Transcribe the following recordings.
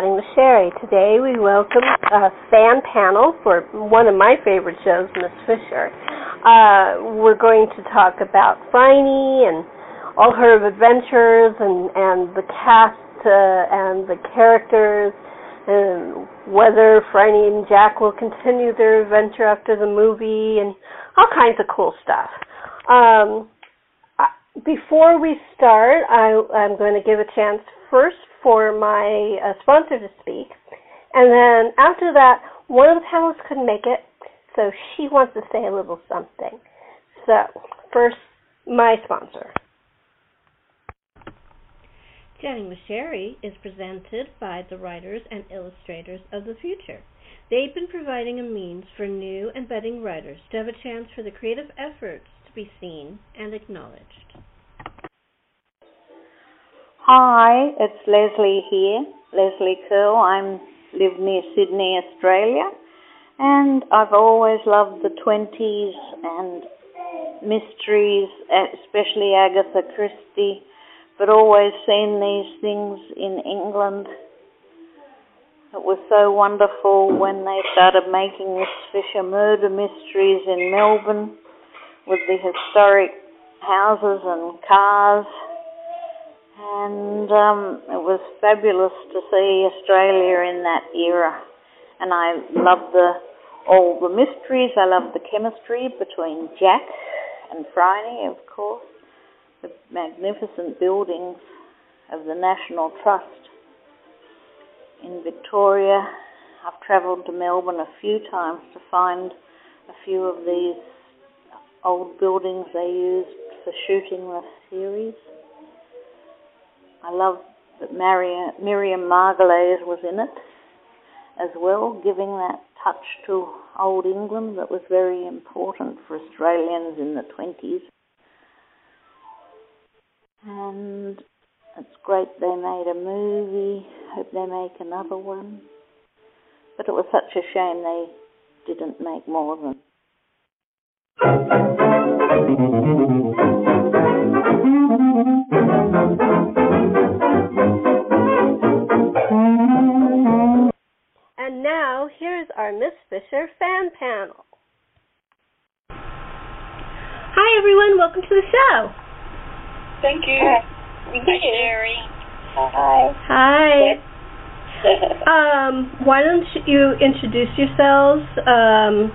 Chatting with Sherri. Today we welcome a fan panel for one of my favorite shows, Miss Fisher. Uh, we're going to talk about Phryne and all her adventures and, and the cast uh, and the characters and whether Phryne and Jack will continue their adventure after the movie and all kinds of cool stuff. Um, before we start, I, I'm going to give a chance first for my uh, sponsor to speak, and then after that, one of the panelists couldn't make it, so she wants to say a little something. So, first, my sponsor. Jenny Sherri is presented by the writers and illustrators of the future. They've been providing a means for new and budding writers to have a chance for the creative efforts to be seen and acknowledged. Hi, it's Leslie here, Leslie Curl. I'm live near Sydney, Australia, and I've always loved the 20s and mysteries, especially Agatha Christie, but always seen these things in England. It was so wonderful when they started making Miss Fisher murder mysteries in Melbourne with the historic houses and cars and um, it was fabulous to see Australia in that era. And I love the all the mysteries. I love the chemistry between Jack and Phryne, of course. The magnificent buildings of the National Trust in Victoria. I've travelled to Melbourne a few times to find a few of these old buildings they used for shooting the series. I love that Miriam, Miriam Margolyes was in it as well, giving that touch to old England that was very important for Australians in the 20s. And it's great they made a movie. Hope they make another one. But it was such a shame they didn't make more of them. And now, here's our Miss Fisher fan panel. Hi, everyone. Welcome to the show. Thank you. Thank you, Sherri. Hi. Hi. um, why don't you introduce yourselves? Um,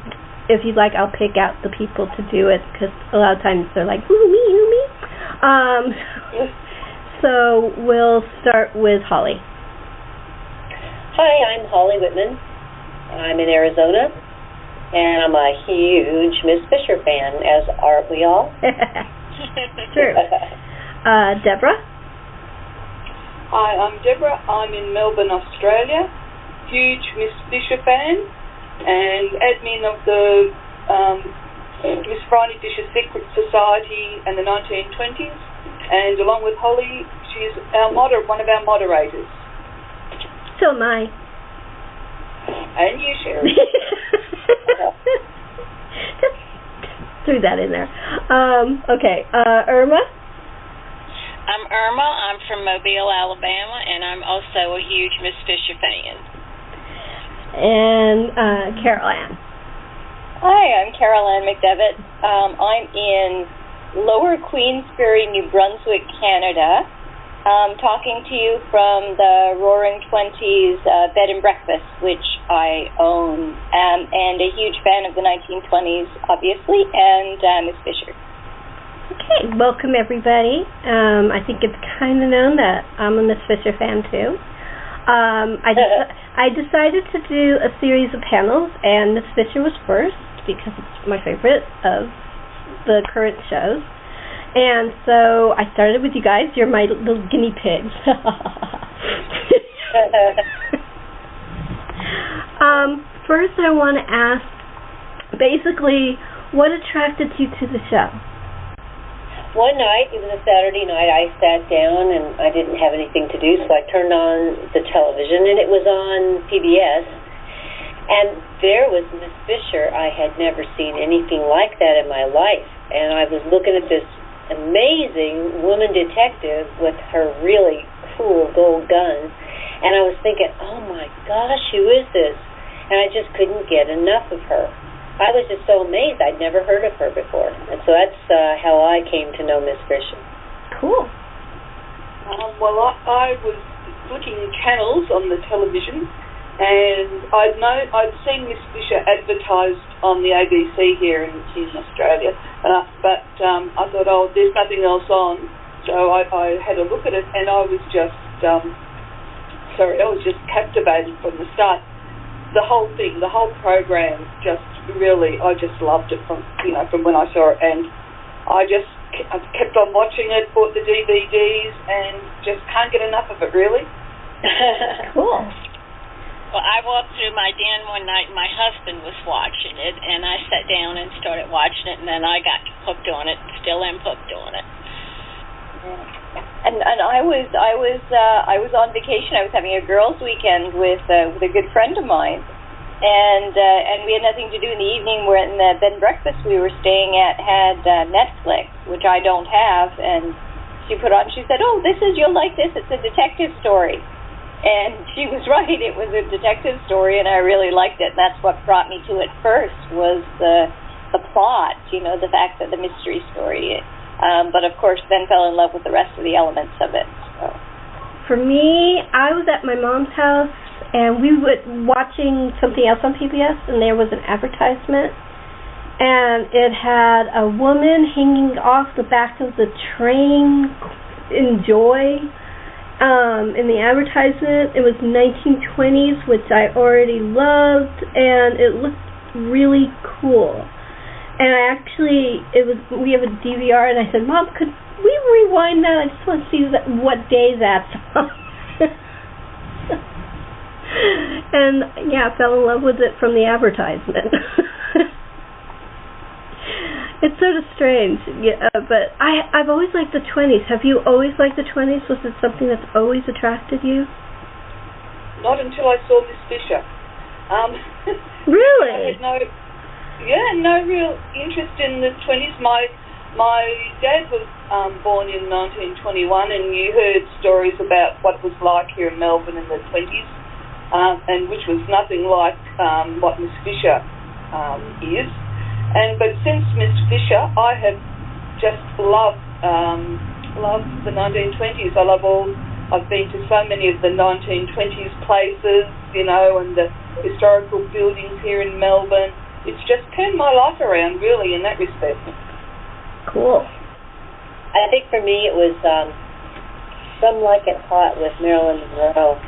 if you'd like, I'll pick out the people to do it because a lot of times they're like, "Who me? Who me?" Um, so we'll start with Holly. Hi, I'm Holly Whitman. I'm in Arizona, and I'm a huge Miss Fisher fan, as aren't we all? True. Uh, Deborah. Hi, I'm Deborah. I'm in Melbourne, Australia. Huge Miss Fisher fan and admin of the um, Miss Phryne Fisher Secret Society and the 1920s. And along with Holly, she's our moder- one of our moderators. So am I. And you, Sherri. Just threw that in there. Um, okay, uh, Irma. I'm Irma. I'm from Mobile, Alabama, and I'm also a huge Miss Fisher fan. And uh, Carol Ann. Hi, I'm Carol Ann McDevitt. Um, I'm in Lower Queensbury, New Brunswick, Canada. Um, talking to you from the Roaring Twenties uh, bed and breakfast, which I own, um, and a huge fan of the 1920s, obviously, and uh, Miss Fisher. Okay, welcome everybody. Um, I think it's kind of known that I'm a Miss Fisher fan too. Um, I I decided to do a series of panels, and Miss Fisher was first because it's my favorite of the current shows. And so I started with you guys. You're my little guinea pigs. um, first, I want to ask basically what attracted you to the show? One night, it was a Saturday night, I sat down and I didn't have anything to do, so I turned on the television and it was on PBS. And there was Miss Fisher. I had never seen anything like that in my life. And I was looking at this amazing woman detective with her really cool gold gun. And I was thinking, oh my gosh, who is this? And I just couldn't get enough of her. I was just so amazed. I'd never heard of her before. And so that's uh, how I came to know Miss Grisham. Cool. Um, well, I, I was flicking channels on the television, and I'd known I'd seen Miss Fisher advertised on the ABC here in, in Australia, uh, but um, I thought, oh, there's nothing else on, so I, I had a look at it, and I was just, um, sorry, I was just captivated from the start. The whole thing, the whole program, just really, I just loved it from you know from when I saw it, and I just I kept on watching it, bought the DVDs, and just can't get enough of it, really. cool. Well, I walked through my den one night, my husband was watching it, and I sat down and started watching it, and then I got hooked on it. Still am hooked on it. And and I was I was uh, I was on vacation. I was having a girls' weekend with uh, with a good friend of mine, and uh, and we had nothing to do in the evening. When the bed and breakfast we were staying at had uh, Netflix, which I don't have, and she put on. She said, "Oh, this is you'll like this. It's a detective story." And she was right. It was a detective story, and I really liked it. And that's what brought me to it first was the the plot. You know, the fact that the mystery story. Um, but of course, then fell in love with the rest of the elements of it. So. For me, I was at my mom's house and we were watching something else on PBS, and there was an advertisement, and it had a woman hanging off the back of the train. Enjoy. Um, in the advertisement, it was 1920s, which I already loved, and it looked really cool. And I actually, it was we have a DVR, and I said, "Mom, could we rewind that? I just want to see that, what day that's on." and yeah, fell in love with it from the advertisement. it's sort of strange, yeah, uh, but I I've always liked the twenties. Have you always liked the twenties? Was it something that's always attracted you? Not until I saw Miss Fisher. Um, really? I had no, yeah, no real interest in the twenties. My my dad was um, born in 1921, and you heard stories about what it was like here in Melbourne in the 20s um, and which was nothing like um, what Miss Fisher um, is. And but since Miss Fisher, I have just loved um, loved the 1920s. I love all. I've been to so many of the 1920s places, you know, and the historical buildings here in Melbourne. It's just turned my life around, really, in that respect. Cool. I think for me it was um, Some Like It Hot with Marilyn Monroe.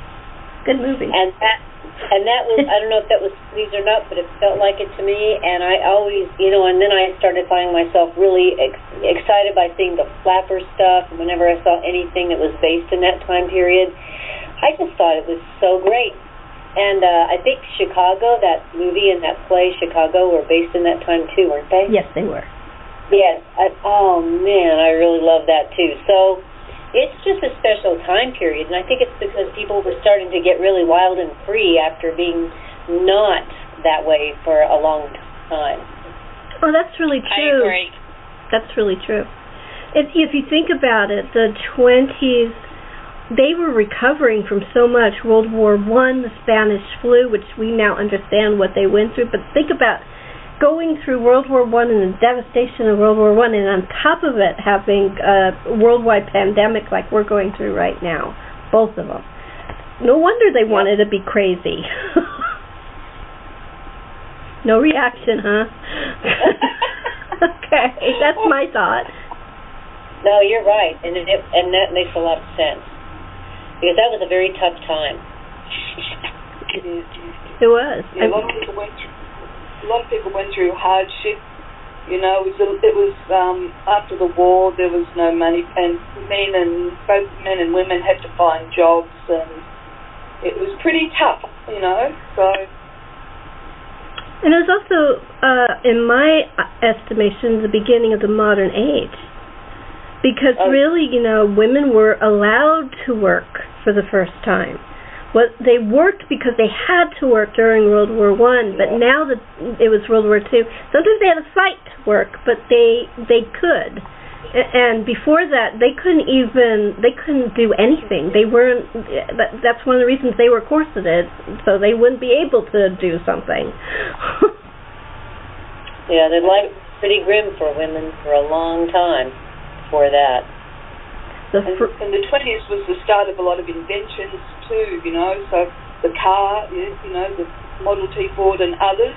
Good movie. And that and that was I don't know if that was pleased or not, but it felt like it to me. And I always, you know, and then I started finding myself really ex- excited by seeing the flapper stuff. Whenever I saw anything that was based in that time period, I just thought it was so great. And uh, I think Chicago, that movie and that play, Chicago, were based in that time too, weren't they? Yes, they were. Yes. I, oh man, I really love that too. So it's just a special time period, and I think it's because people were starting to get really wild and free after being not that way for a long time. Oh, that's really true. I agree. That's really true. If, if you think about it, the 20s, they were recovering from so much. World War One, the Spanish flu, which we now understand what they went through. But think about going through World War One and the devastation of World War One, and on top of it having a worldwide pandemic like we're going through right now, both of them. No wonder they wanted to be crazy. no reaction, huh? okay, that's my thought. No, you're right, and it, and that makes a lot of sense because that was a very tough time. It was. Yeah, a lot of people went through a lot of people went through hardship. You know, it was it was um, after the war. There was no money, and men and both men and women had to find jobs, and it was pretty tough. You know, so. And it was also, uh, in my estimation, the beginning of the modern age. Because Oh. really, you know, women were allowed to work for the first time. Well, they worked because they had to work during World War One, but Yeah. now that it was World War Two, sometimes they had to fight to work, but they they could. and before that they couldn't even they couldn't do anything they weren't that, that's one of the reasons they were corseted so they wouldn't be able to do something yeah their life pretty grim for women for a long time before that the And, fr- and the 20s was the start of a lot of inventions too, you know. So the car, you you know, the Model T Ford and others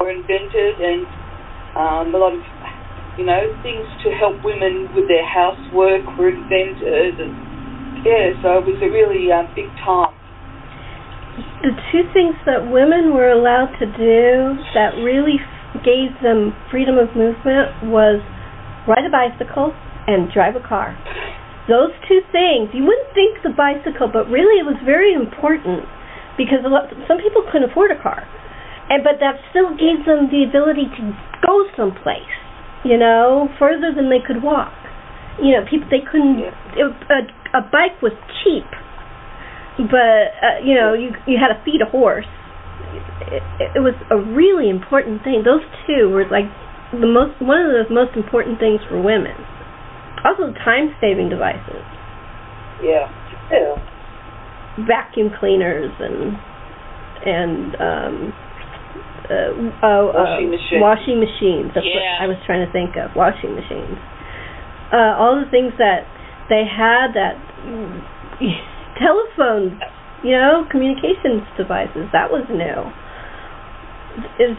were invented, and um, a lot of, you know, things to help women with their housework were invented, and yeah, so it was a really um, big time. the two things that women were allowed to do that really f- gave them freedom of movement was ride a bicycle and drive a car. Those two things, you wouldn't think the bicycle, but really it was very important because lot, some people couldn't afford a car. And but that still gave them the ability to go someplace, you know, further than they could walk. You know, people they couldn't. It, a, a bike was cheap, but uh, you know you you had to feed a horse it, it was a really important thing those two were like the most one of the most important things for women also time saving devices Yeah. too. vacuum cleaners and and um uh, oh, Washing uh, machines. washing machines that's Yeah. what I was trying to think of washing machines uh all the things that they had that telephones you know communications devices that was new is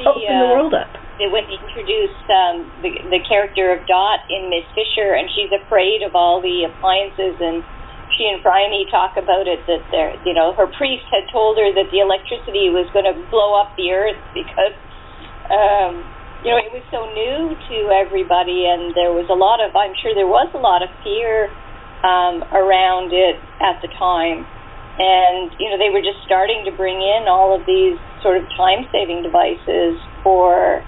opened the uh, world up they they introduce um, the the character of Dot in Miss Fisher, and she's afraid of all the appliances, and she and Phryne talk about it that they're, you know, her priest had told her that the electricity was going to blow up the earth because, um, you know, it was so new to everybody, and there was a lot of, I'm sure there was a lot of fear um, around it at the time. And, you know, they were just starting to bring in all of these sort of time saving devices for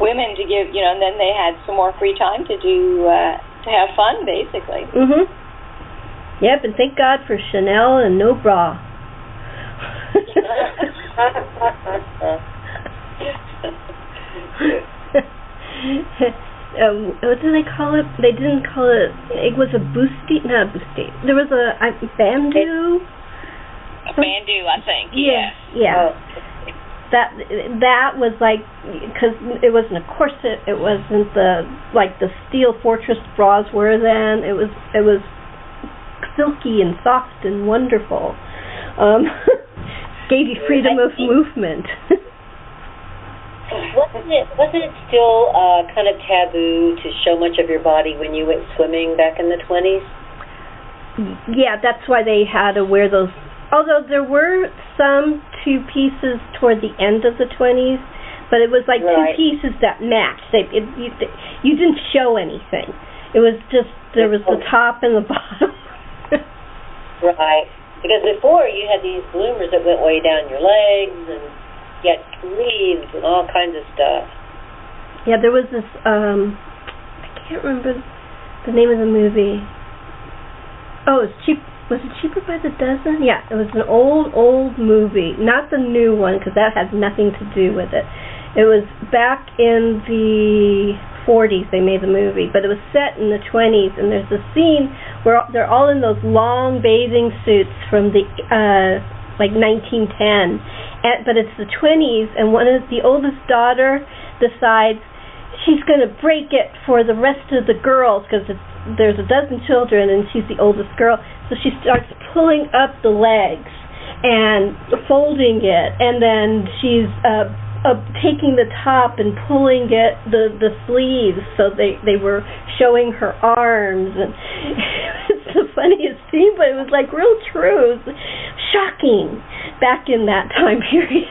women to give, you know, and then they had some more free time to do, uh, to have fun, basically. mhm yep and thank God for Chanel and no bra um, what do they call it? They didn't call it. It was a boosty, not a boosty. There was a I, bandeau. A bandeau, I think. Yeah, yeah. Oh, That that was like because it wasn't a corset. It wasn't the like the steel fortress bras were then. It was it was silky and soft and wonderful. Um, gave you freedom of movement. wasn't it wasn't it still uh, kind of taboo to show much of your body when you went swimming back in the twenties? yeah, that's why they had to wear those. Although there were some two pieces toward the end of the 20s, but it was like Right. two pieces that matched. They, it, you, you didn't show anything. It was just there was the top and the bottom. Right. Because before you had these bloomers that went way down your legs and you had sleeves and all kinds of stuff. yeah, there was this. um I can't remember the name of the movie. Oh, it was cheap. Was it cheaper by the dozen? Yeah, it was an old, old movie, not the new one because that has nothing to do with it. It was back in the 40s they made the movie, but it was set in the 20s, and there's a scene where they're all in those long bathing suits from the uh like 1910, and, but it's the 20s, and one of the oldest daughter decides she's going to break it for the rest of the girls because there's a dozen children and she's the oldest girl. So she starts pulling up the legs and folding it, and then she's uh, uh, taking the top and pulling it the the sleeves so they they were showing her arms and it's the funniest scene, but it was like real true. Shocking back in that time period.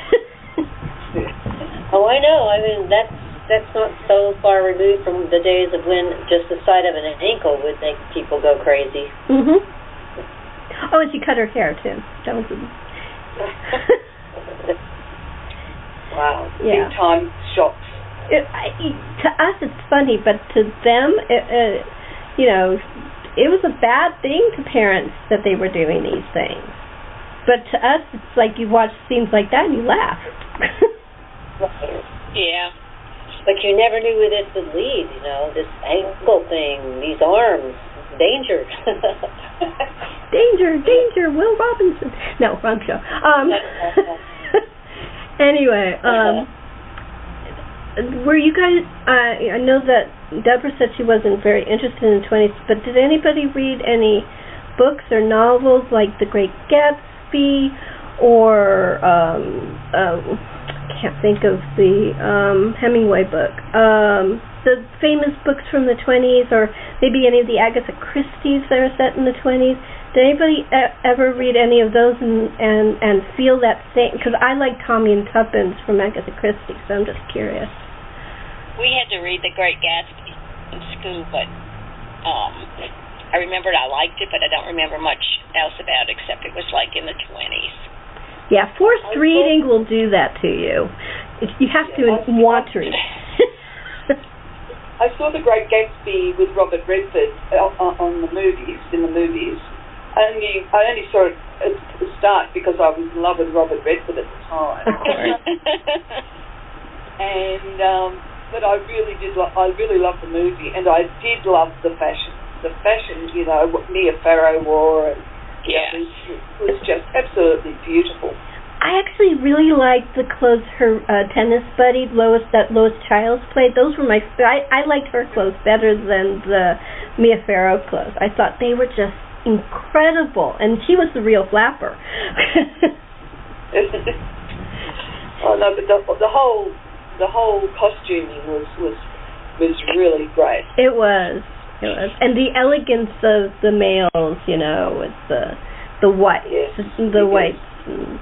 Oh, I know. I mean, that's that's not so far removed from the days of when just the sight of an ankle would make people go crazy. mhm. Oh, and she cut her hair too. That was. Wow. Yeah. Big time shocks. it, I, to us it's funny, but to them, it, uh, you know, it was a bad thing to parents that they were doing these things. But to us, it's like you watch scenes like that and you laugh. Yeah. But you never knew where this would lead. You know, this ankle thing, these arms, danger. danger, danger, Will Robinson. No, wrong show. Um, anyway, um, were you guys? Uh, I know that Deborah said she wasn't very interested in the twenties, but did anybody read any books or novels like The Great Gatsby or um, um, can't think of the um, Hemingway book. Um, the famous books from the 20s, or maybe any of the Agatha Christie's that are set in the 20s. Did anybody e- ever read any of those and and and feel that same? Because I like Tommy and Tuppence from Agatha Christie, so I'm just curious. We had to read The Great Gatsby in school, but um, I remembered I liked it, but I don't remember much else about it except it was like in the 20s. Yeah, forced reading will do that to you. You have to want to read. I saw The Great Gatsby with Robert Redford uh, on the movies, in the movies. Only I only saw it at the start because I was in love with Robert Redford at the time. And um, but I really did. Lo- I really loved the movie, and I did love the fashion. The fashion, you know, what Mia Farrow wore, and yeah. it was, was just absolutely beautiful. I actually really liked the clothes her uh, tennis buddy Lois that Lois Chiles played. Those were my I I liked her clothes better than the Mia Farrow clothes. I thought they were just incredible, and she was the real flapper. oh no, but the, the whole the whole costuming was was was really great. it was, it was, and the elegance of the males, you know, with the the whites, Yes, the it is. whites, and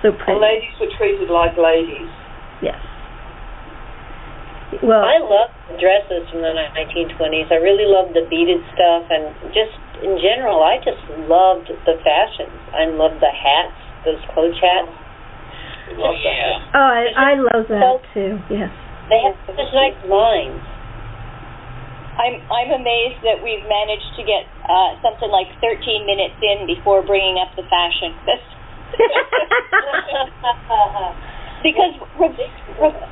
so The pretty. ladies were treated like ladies. Yes. Well, I love the dresses from the 1920s. I really loved the beaded stuff, and just in general, I just loved the fashions. I loved the hats, those cloche hats. Love yeah. oh, I, I love that too. Yes. They have such nice lines. I'm I'm amazed that we've managed to get uh, something like 13 minutes in before bringing up the fashion. Because re- re-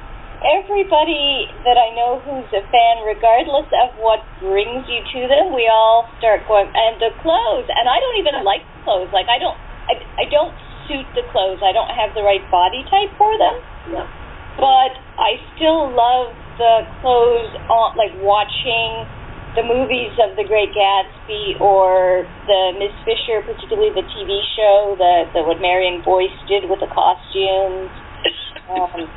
everybody that I know who's a fan, regardless of what brings you to them, we all start going and the clothes. And I don't even like clothes. Like I don't I, I don't suit the clothes. I don't have the right body type for them. But I still love the clothes on like watching the movies of The Great Gatsby or the Miss Fisher, particularly the TV show, the, the what Marion Boyce did with the costumes. Um,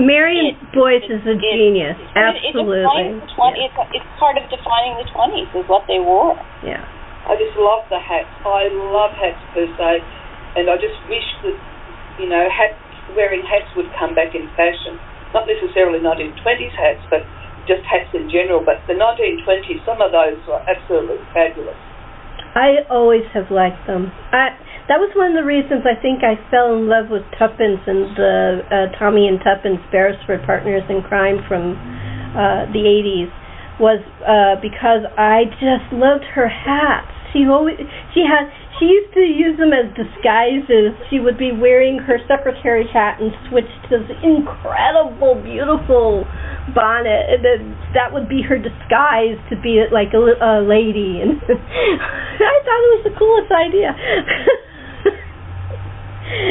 Marion It- Boyce is a it- genius. it- it Absolutely. defines the 20 Yes. it's, it's part of defining the 20s is what they wore. Yeah. I just love the hats. I love hats per se, and I just wish that you know hats wearing hats would come back in fashion. Not necessarily 1920s hats, but just hats in general. But the 1920s, some of those were absolutely fabulous. I always have liked them. I that was one of the reasons I think I fell in love with Tuppence and the uh, Tommy and Tuppence Beresford Partners in Crime from uh, the 80s was uh, because I just loved her hats. She always she had she used to use them as disguises. She would be wearing her secretary hat and switch to this incredible, beautiful bonnet, and then that would be her disguise to be like a, a lady. And I thought it was the coolest idea.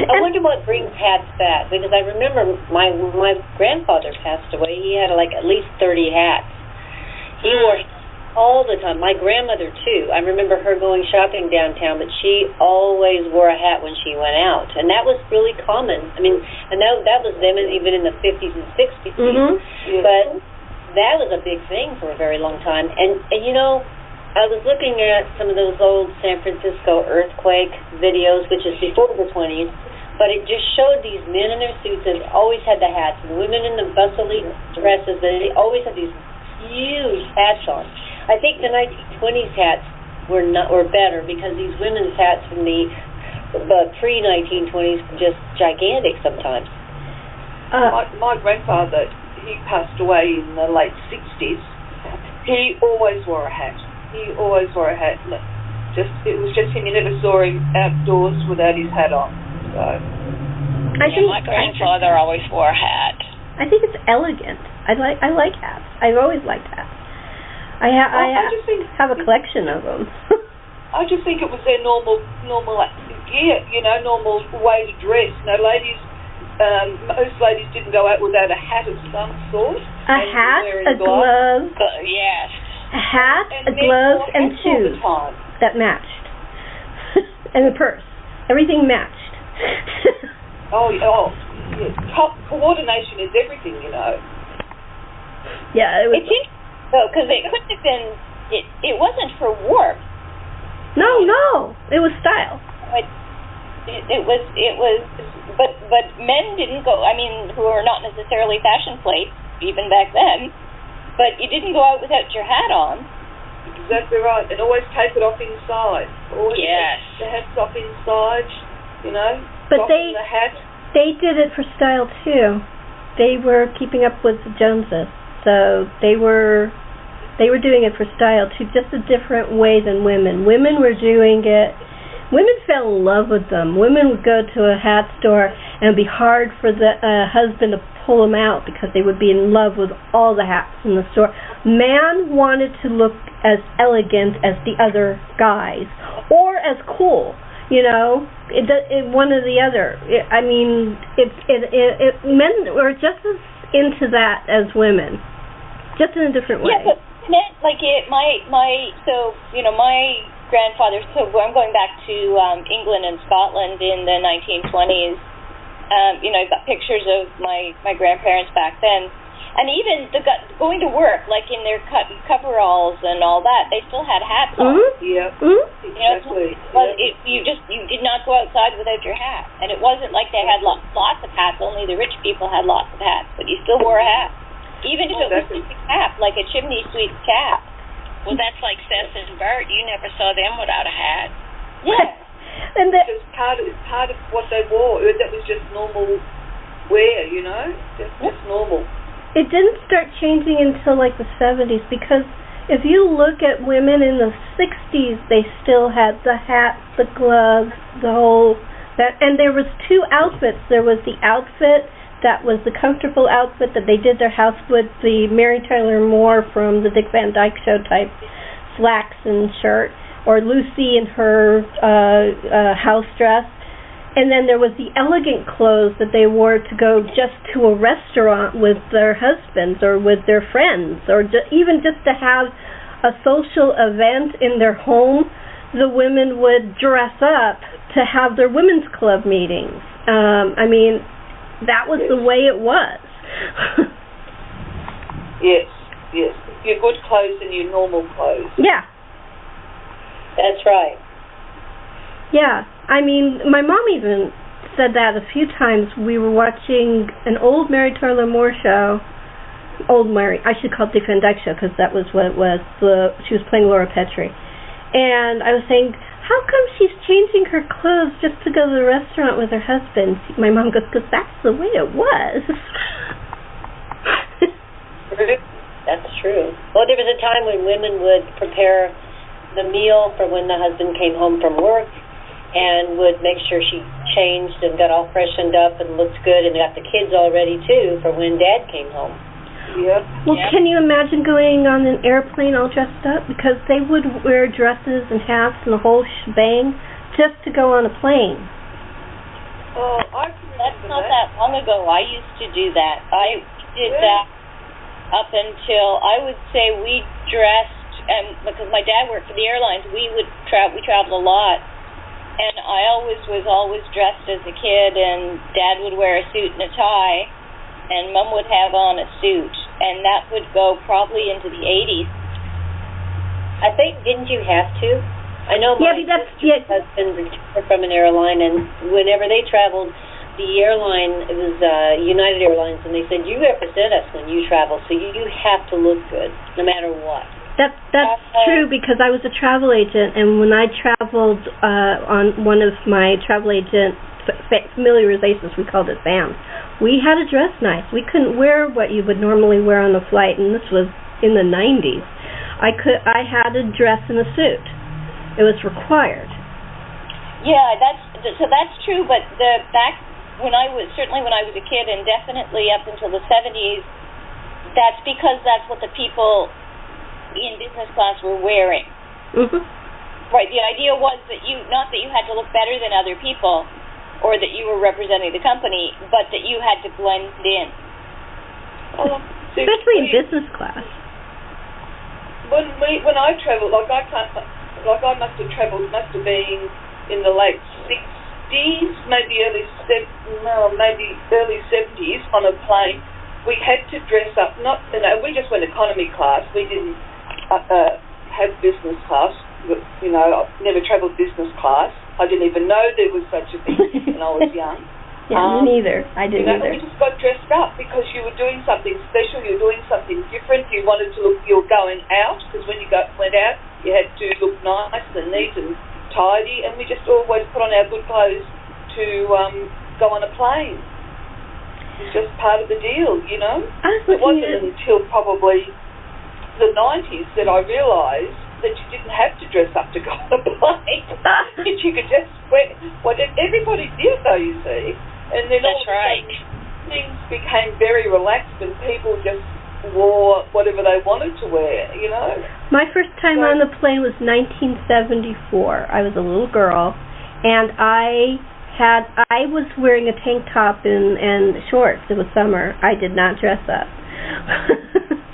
I wonder what brings hats back because I remember my my grandfather passed away. He had like at least thirty hats. He wore all the time. My grandmother too. I remember her going shopping downtown, but she always wore a hat when she went out, and that was really common. I mean, and that that was them even in the fifties and 60s mhm. but that was a big thing for a very long time. And and you know, I was looking at some of those old San Francisco earthquake videos, which is before the 20s, but it just showed these men in their suits that always had the hats, and women in the bustly dresses. They always had these huge hats on. I think the 1920s hats were not were better because these women's hats from the the pre 1920s were just gigantic sometimes. Uh, My, my grandfather, he passed away in the late 60s. He always wore a hat. He always wore a hat. Just it was just him. You never saw him outdoors without his hat on. So I yeah, think my grandfather always wore a hat. I think it's elegant. I like I like hats. I've always liked hats. I ha- I, I, I just think have a collection of them. I just think it was their normal normal gear, you know, normal way to dress. You know, ladies, um, most ladies didn't go out without a hat of some sort. a and hat, a glove, Uh, yes. a hat, And a glove, and hats all the shoes that matched, and a purse. Everything matched. Oh, yeah, oh, yeah. Co- coordination is everything, you know. yeah, it was. It's interesting though because it couldn't have been. It it wasn't for warmth. no, no, it was style. It, it, it was it was, but but men didn't go. I mean, who are not necessarily fashion plates even back then. But you didn't go out without your hat on. Exactly right. And always take it off inside. Always Yes. the hat's off inside, you know. But they- the hat. They did it for style too. They were keeping up with the Joneses, so they were they were doing it for style too, just a different way than women. Women were doing it. Women fell in love with them. Women would go to a hat store and it'd be hard for the uh, husband to pull them out because they would be in love with all the hats in the store. Man wanted to look as elegant as the other guys or as cool you know it, it one or the other it, i mean it, it it it men were just as into that as women just in a different way Yeah, but men, like it, my my so you know my grandfather. So I'm going back to um, England and Scotland in the 1920s. Um, you know, I've got pictures of my my grandparents back then, and even the gu- going to work, like in their cut coveralls and all that, they still had hats on. mm-hmm. Yeah, Mm-hmm. You know, exactly. well, yeah. it, you just you did not go outside without your hat, and it wasn't like they had lots lots of hats. Only the rich people had lots of hats, but you still wore a hat, even if Oh, it was just a cap, like a chimney sweep cap. Well, that's like Cec and Bert. You never saw them without a hat. Yeah. and the, It was part of, it's part of what they wore. That was just normal wear, you know. Just, just normal. it didn't start changing until like the 70s because if you look at women in the 60s they still had the hats the gloves the whole that and there was two outfits there was the outfit that was the comfortable outfit that they did their house with the Mary Tyler Moore from the Dick Van Dyke Show type slacks and shirt, or Lucy in her uh, uh, house dress. And then there was the elegant clothes that they wore to go just to a restaurant with their husbands or with their friends, or ju- even just to have a social event in their home. The women would dress up to have their women's club meetings. Um, I mean, that was the way it was. Yes, yes. Your good clothes and your normal clothes. yeah, That's right. yeah. I mean, my mom even said that a few times. We were watching an old Mary Tyler Moore show. Old Mary, I should call it Dick Van Dyke show because that was what it was. The she was playing Laura Petrie, and I was saying, how come she's changing her clothes just to go to the restaurant with her husband? My mom goes, because that's the way it was. That's true. Well, there was a time when women would prepare the meal for when the husband came home from work and would make sure she changed and got all freshened up and looked good and got the kids all ready too for when dad came home. Yep. Well, Yep. can you imagine going on an airplane all dressed up? Because they would wear dresses and hats and the whole shebang just to go on a plane. Oh, I That's not that long ago. I used to do that. I did Yeah. that up until I would say we dressed, and because my dad worked for the airlines, we would travel. We traveled a lot, and I always was always dressed as a kid, and Dad would wear a suit and a tie, and Mom would have on a suit, and that would go probably into the 80s. I think didn't you have to? I know Yeah, my but that's yeah. husband retired from an airline, and whenever they traveled, the airline it was uh, United Airlines, and they said you represent us when you travel, so you, you have to look good no matter what. That that's Uh, true because I was a travel agent, and when I traveled uh, on one of my travel agent familiarizations, we called it FAMs. We had to dress nice. We couldn't wear what you would normally wear on a flight, and this was in the 90s. I could I had to dress in a suit. It was required. Yeah, that's so that's true. But the back when I was certainly when I was a kid, and definitely up until the 70s, that's because that's what the people in business class were wearing. Mhm. Right. The idea was that you not that you had to look better than other people, or that you were representing the company, but that you had to blend in. Oh, see, Especially in business class. when we when I travelled, like I can't, like I must have travelled, must have been in the late sixties, maybe early sev- no, maybe early seventies on a plane. We had to dress up. Not, you know, we just went economy class. We didn't uh, uh, have business class. You know, I've never travelled business class. I didn't even know there was such a thing when I was young. Yeah, Um, me neither. I didn't know, either. we just got dressed up because you were doing something special. You were doing something different. You wanted to look. You were going out because when you got went out, you had to look nice and neat and tidy. And we just always put on our good clothes to um, go on a plane. It's just part of the deal, you know. It wasn't at until probably the 90s that I realised that you didn't have to dress up to go on a plane. that you could just wear what everybody did, though. You see, and then all That's of a sudden things became very relaxed, and people just wore whatever they wanted to wear. You know. My first time So- on the plane was 1974. I was a little girl, and I had I was wearing a tank top and and shorts. It was summer. I did not dress up.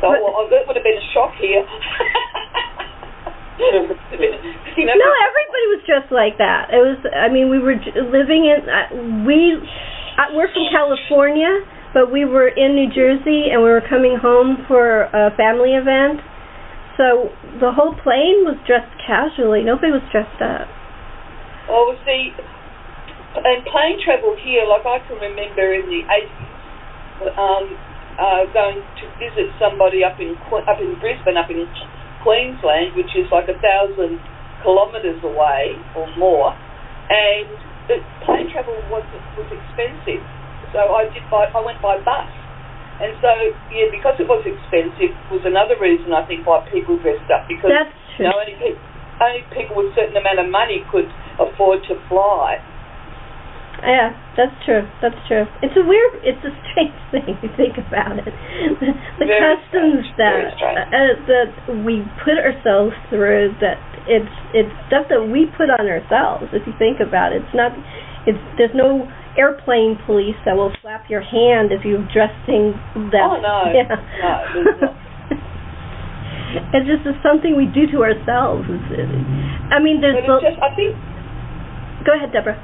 So well, that would have been a shock here. no, everybody was dressed like that. It was. I mean, we were j- living in. Uh, we. Uh, we're from California, but we were in New Jersey, and we were coming home for a family event. So the whole plane was dressed casually. Nobody was dressed up. Oh, well, see, and plane travel here, like I can remember in the 80s, um, uh, going to visit somebody up in up in Brisbane, up in Queensland, which is like a thousand kilometres away or more, and the plane travel was was expensive. So I did by I went by bus, and so yeah, because it was expensive, was another reason I think why people dressed up because That's you know, only, pe- only people with a certain amount of money could afford to fly. Yeah, that's true. That's true. It's a weird, it's a strange thing to think about it. The, the customs strange, that uh, that we put ourselves through, that it's it's stuff that we put on ourselves. If you think about it, it's not. It's there's no airplane police that will slap your hand if you're dressing that. Oh, no. Yeah. No, it's just it's something we do to ourselves. It's, it, I mean, there's. But it's the- just, I think, go ahead, Deborah.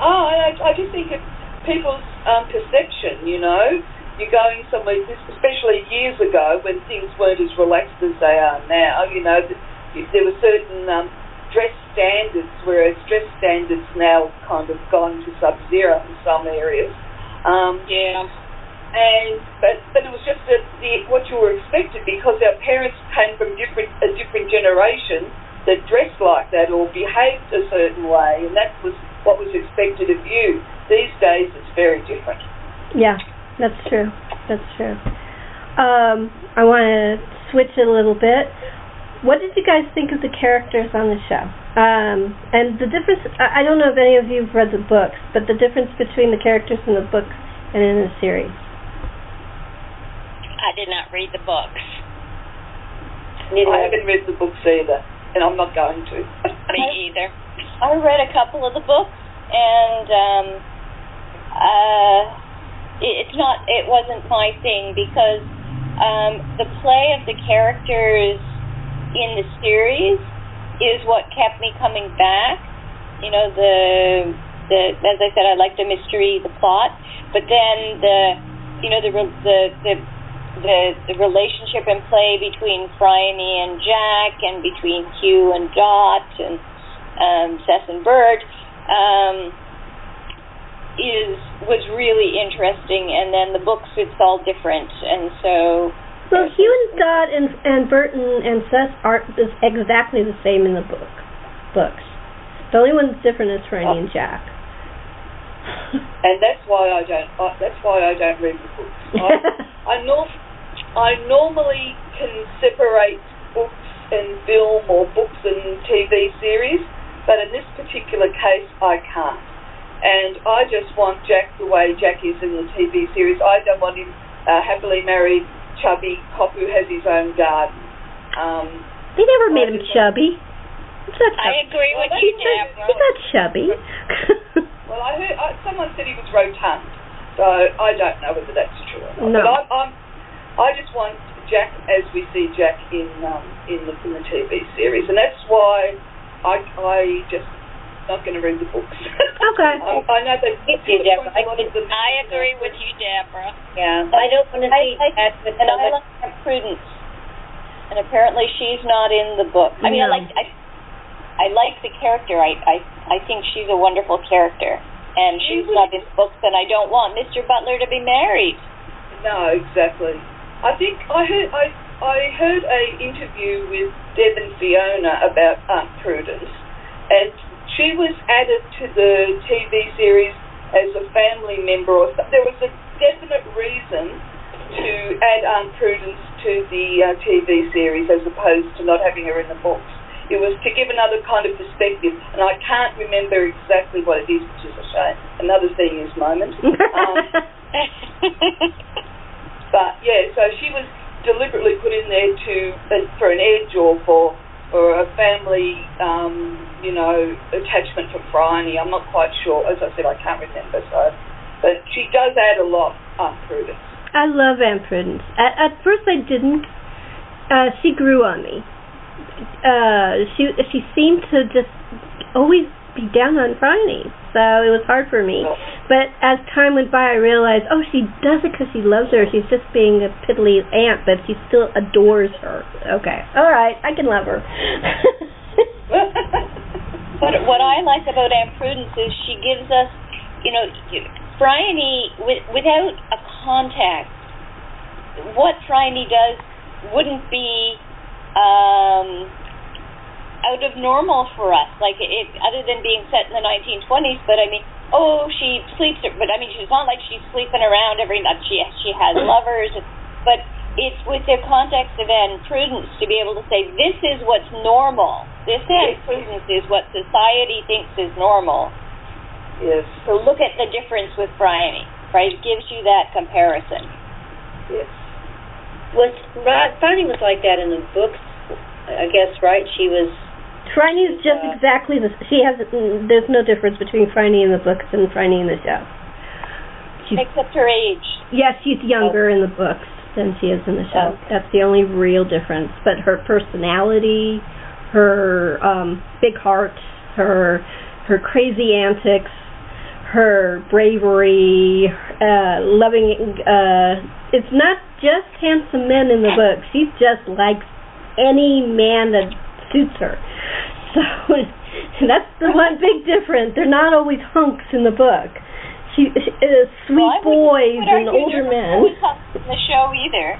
Oh, I, I just think it's people's um, perception, you know. You're going somewhere, especially years ago when things weren't as relaxed as they are now, you know, there were certain um, dress standards, whereas dress standards now kind of gone to sub-zero in some areas. Um, Yeah. and but but it was just that the what you were expected because our parents came from different a different generation that dressed like that or behaved a certain way, and that was what was expected of you. These days, it's very different. Yeah, that's true. That's true. Um, I want to switch it a little bit. What did you guys think of the characters on the show? Um, and the difference, I I don't know if any of you have read the books, but the difference between the characters in the books and in the series. I did not read the books. Neither I haven't read the books either, and I'm not going to. Me either. I read a couple of the books, and um, uh, it, it's not. It wasn't my thing because um, the play of the characters in the series is what kept me coming back. You know, the the as I said, I like the mystery, the plot, but then the you know the the the the, the relationship and play between Phryne and Jack, and between Hugh and Dot, and um, Cec and Bert, um, is was really interesting. And then the books, it's all different, and so Well, Hugh and Dot and and Burton and Cec are is exactly the same in the book books. The only one that's different is Phryne and Jack. and that's why I don't. I, that's why I don't read the books. I, I nor- I normally can separate books and film or books and TV series, but in this particular case, I can't. And I just want Jack the way Jack is in the TV series. I don't want him uh, happily married, chubby cop who has his own garden. Um, They never I made him chubby. He's not I chubby. agree with you, He's not, he's not chubby. well, I heard I, someone said he was rotund, so I don't know whether that's true or not. No. But I'm, I'm, I just want Jack as we see Jack in um, in the in the TV series, and that's why I I just not going to read the books. Okay. um, I know they Thank you, Deborah. a lot of I agree with you, Deborah. Yeah, I don't want to I see like- that with and so I much. like Prudence, and apparently she's not in the book. I mean, I like I, I like the character. I, I I think she's a wonderful character, and she's not in the books. And I don't want Mr. Butler to be married. No, exactly. I think I heard I I heard a interview with Deb and Fiona about Aunt Prudence, and she was added to the TV series as a family member or. There was a definite reason to add Aunt Prudence to the uh, TV series as opposed to not having her in the books. It was to give another kind of perspective, and I can't remember exactly what it is, which is a shame. Another thing is moment. Um, But yeah, so she was deliberately put in there to uh, for an edge or for for a family, um, you know, attachment for Phryne. I'm not quite sure. As I said, I can't remember. So, but she does add a lot, Aunt Prudence. I love Aunt Prudence. At, at first, I didn't. Uh, she grew on me. Uh, she she seemed to just always be down on Phryne, so it was hard for me. But as time went by, I realized, oh, she does it because she loves her. She's just being a piddly aunt, but she still adores her. Okay, all right, I can love her. What what I like about Aunt Prudence is she gives us, you know, Phryne with, without a contact. What Phryne does wouldn't be um, out of normal for us. Like it, other than being set in the 1920s. But I mean, oh, she sleeps. But I mean, she's not like she's sleeping around every night. She she has mm-hmm. lovers, but it's with the context of Aunt Prudence to be able to say this is what's normal. This Aunt Prudence is what society thinks is normal. yes, So look at the difference with Phryne. Right, it gives you that comparison. yes. Was Ro- was like that in the books, I guess, right? She was. Phryne is just exactly the. She has. There's no difference between Phryne in the books and Phryne in the show. She's, Except her age. yes, she's younger in the books than she is in the show. That's the only real difference. But her personality, her um, big heart, her her crazy antics, her bravery, uh, loving. Uh, it's not just handsome men in the book. She just likes any man that suits her. So that's the one big difference. They're not always hunks in the book. She, she uh, sweet Well, I wouldn't boys put and her older either men. in the show either.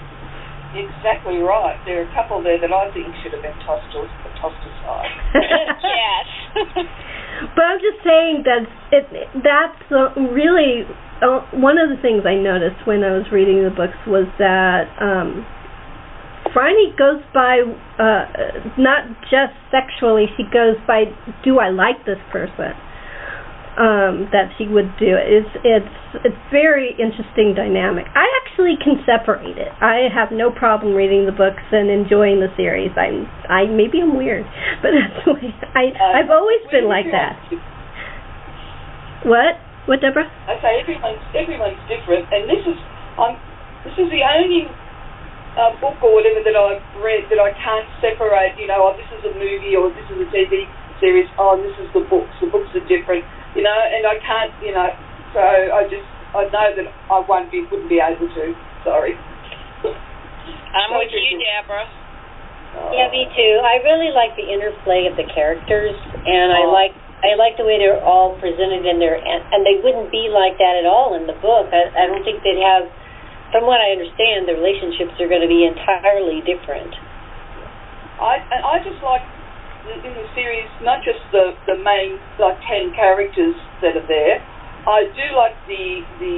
Exactly right. There are a couple there that I think should have been tossed to, tossed aside. yes. But I'm just saying that it that's uh, really uh, one of the things I noticed when I was reading the books was that um Phryne goes by uh not just sexually, she goes by do I like this person? Um, that she would do it. It's it's it's very interesting dynamic. I actually can separate it. I have no problem reading the books and enjoying the series. I'm I maybe I'm weird, but that's the way I Uh, I've always been like that. What? What, Deborah? I say everyone's everyone's different, and this is I'm this is the only uh, book or whatever that I've read that I can't separate. You know, oh, this is a movie or this is a TV series. Oh, this is the books. The books are different. You know, and I can't. You know, so I just I know that I won't be wouldn't be able to. Sorry. I'm with you, Deborah. Uh, Yeah, me too. I really like the interplay of the characters, and I Oh. like I like the way they're all presented in there, and, and they wouldn't be like that at all in the book. I, I don't think they'd have. From what I understand, the relationships are going to be entirely different. I and I just like in the series not just the the main like ten characters that are there. I do like the the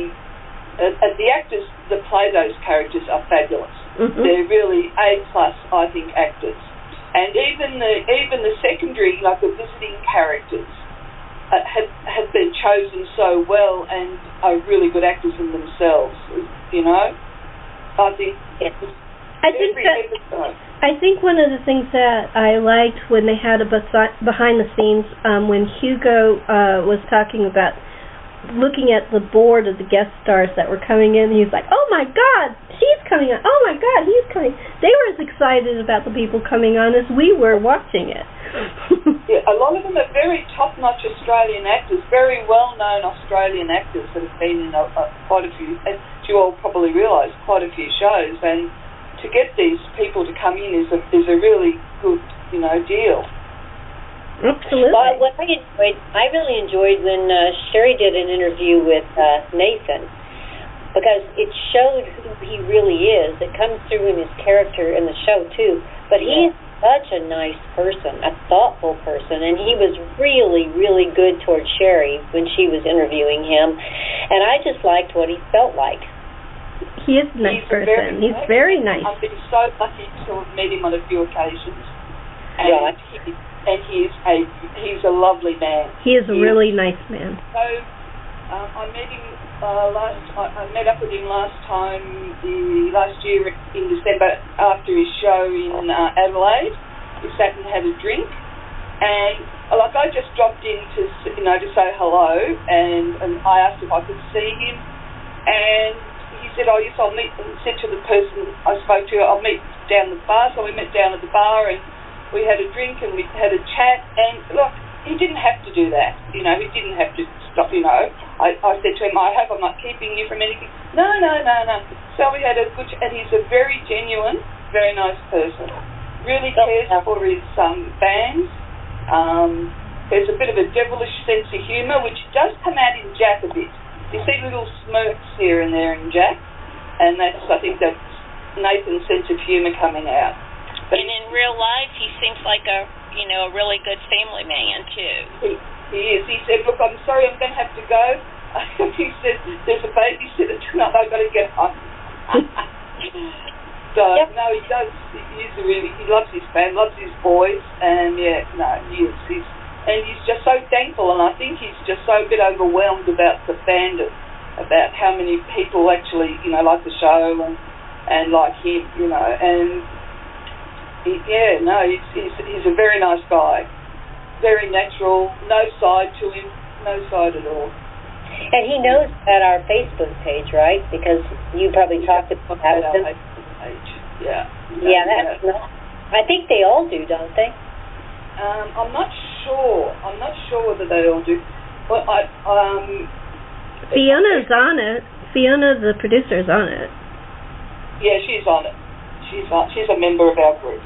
uh, uh, the actors that play those characters are fabulous. Mm-hmm. They're really A plus, I think, actors. and even the even the secondary, like the visiting characters, uh, have have been chosen so well and are really good actors in themselves. You know, I think. I think that episode. I think one of the things that I liked when they had a besi- behind the scenes um, when Hugo uh, was talking about looking at the board of the guest stars that were coming in, he was like, "Oh my God, she's coming on! Oh my God, he's coming!" They were as excited about the people coming on as we were watching it. Yeah, a lot of them are very top-notch Australian actors, very well-known Australian actors that have been in a, a, quite a few, as you all probably realise, quite a few shows. And to get these people to come in is a is a really good, you know, deal. Absolutely. Well, what I enjoyed, I really enjoyed when uh, Sherri did an interview with uh, Nathan because it showed who he really is. It comes through in his character in the show too. But he is such a nice person, a thoughtful person, and he was really, really good towards Sherri when she was interviewing him. And I just liked what he felt like. he is a nice He's person. very- He's very nice. I've been so lucky to have met him on a few occasions, and Right. he, and he is a he's a lovely man. He is a He- really nice man. So um, I met him uh, last. I, I met up with him last time, the last year in December after his show in uh, Adelaide. We sat and had a drink, and uh, like I just dropped in to s- you know to say hello, and, and I asked if I could see him, and he said, "Oh yes, I'll meet." And said to the person I spoke to, "I'll meet down the bar." So we met down at the bar, and we had a drink and we had a chat. And look, he didn't have to do that. You know, he didn't have to stop. You know, I, I said to him, "I hope I'm not keeping you from anything." No, no, no, no. So we had a good, ch- and he's a very genuine, very nice person. Really cares for his um, fans. Um, there's a bit of a devilish sense of humour, which does come out in Jack a bit. You see little smirks here and there in Jack, and that's I think that's Nathan's sense of humour coming out. And in real life, he seems like a you know a really good family man too. he, he is. He said, "Look, I'm sorry, I'm going to have to go." he said, "There's a babysitter tonight. I've got to get home." so Yep. no, he does. He, he's a really. He loves his family, loves his boys, and yeah, no, he is. He's and he's just so thankful, and I think he's just so a bit overwhelmed about the fandom, about how many people actually, you know, like the show and and like him, you know, and he, yeah, no, he's, he's he's a very nice guy, very natural, no side to him, no side at all. And he knows about our Facebook page, right? Because you probably talked about At it. our page. Yeah. Yeah, that's not. I think they all do, don't they? Um, I'm not sure. I'm not sure whether they all do. But I um. Fiona's on it. Fiona, the producer, is on it. Yeah, she's on it. She's on. She's a member of our group.